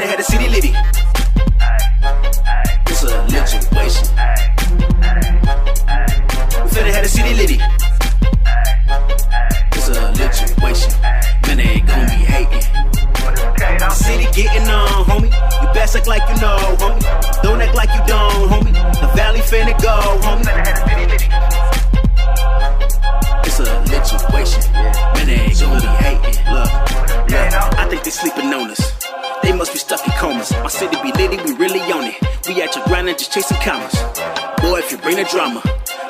finna have the city litty. It's a situation. We finna have the city litty. It's a situation. Man, they gon' be hating. City getting on, homie. You best act like you know, homie. Don't act like you don't, homie. Comas. My city be litty, we really on it. We at your grinding, just chasing commas. Boy, if you bring the drama,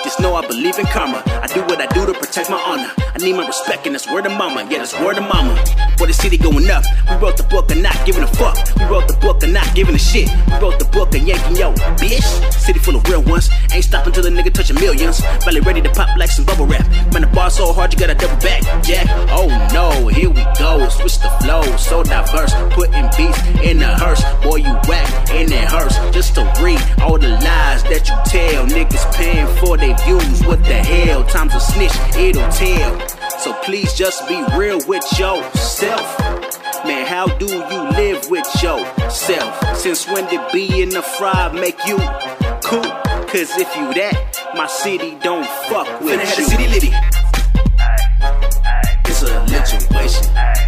just know I believe in karma. I do what I do to protect my honor. I need my respect, and that's word of mama. Yeah, that's word of mama. For the city going up, we wrote the book and not giving a fuck. We wrote the book and not giving a shit. We wrote the book and yanking yo, bitch. City full of real ones. Ain't stopping till the nigga touching millions. Valley ready to pop like some bubble wrap. Man, the bar so hard you gotta double back, Jack. Oh no, here we go. Switch the flow, so diverse. You tell. Niggas paying for their views. What the hell? Time's a snitch, it'll tell. So please just be real with yourself. Man, how do you live with yourself? Since when did being a fry make you cool? Cause if you that, my city don't fuck with Finna you. the city litty. It's a situation.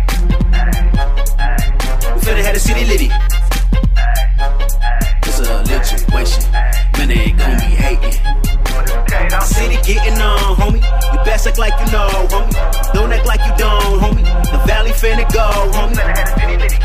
Best act like you know, homie. Don't act like you don't, homie. The valley finna go, homie.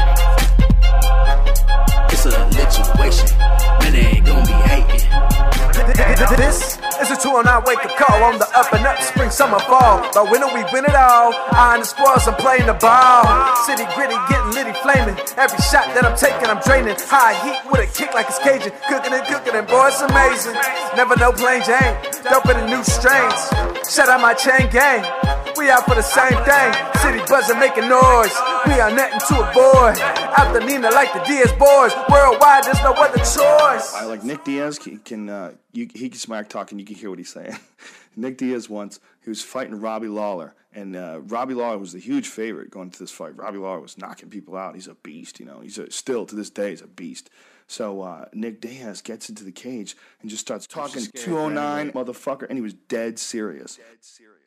209 wake up call on the up and up, spring, summer, fall. But when do we win it all? Eyeing the spoils, I'm playing the ball. City gritty, getting litty, flaming. Every shot that I'm taking, I'm draining. High heat with a kick like it's Cajun. Cooking and cooking, and boy, it's amazing. Never know plain Jane. Dope in the new strains. Shout out my chain gang. We out for the same thing. City buzzing, making noise. We are nothing to avoid. Out the Nina like the Diaz boys. Worldwide, there's no other choice. I like Nick Diaz he can uh, you, he can smack talk and you can hear what he's saying. Nick Diaz once he was fighting Robbie Lawler and uh, Robbie Lawler was the huge favorite going to this fight. Robbie Lawler was knocking people out. He's a beast, you know. He's a, still to this day he's a beast. So uh, Nick Diaz gets into the cage and just starts talking 209 motherfucker and he was dead serious. Dead serious.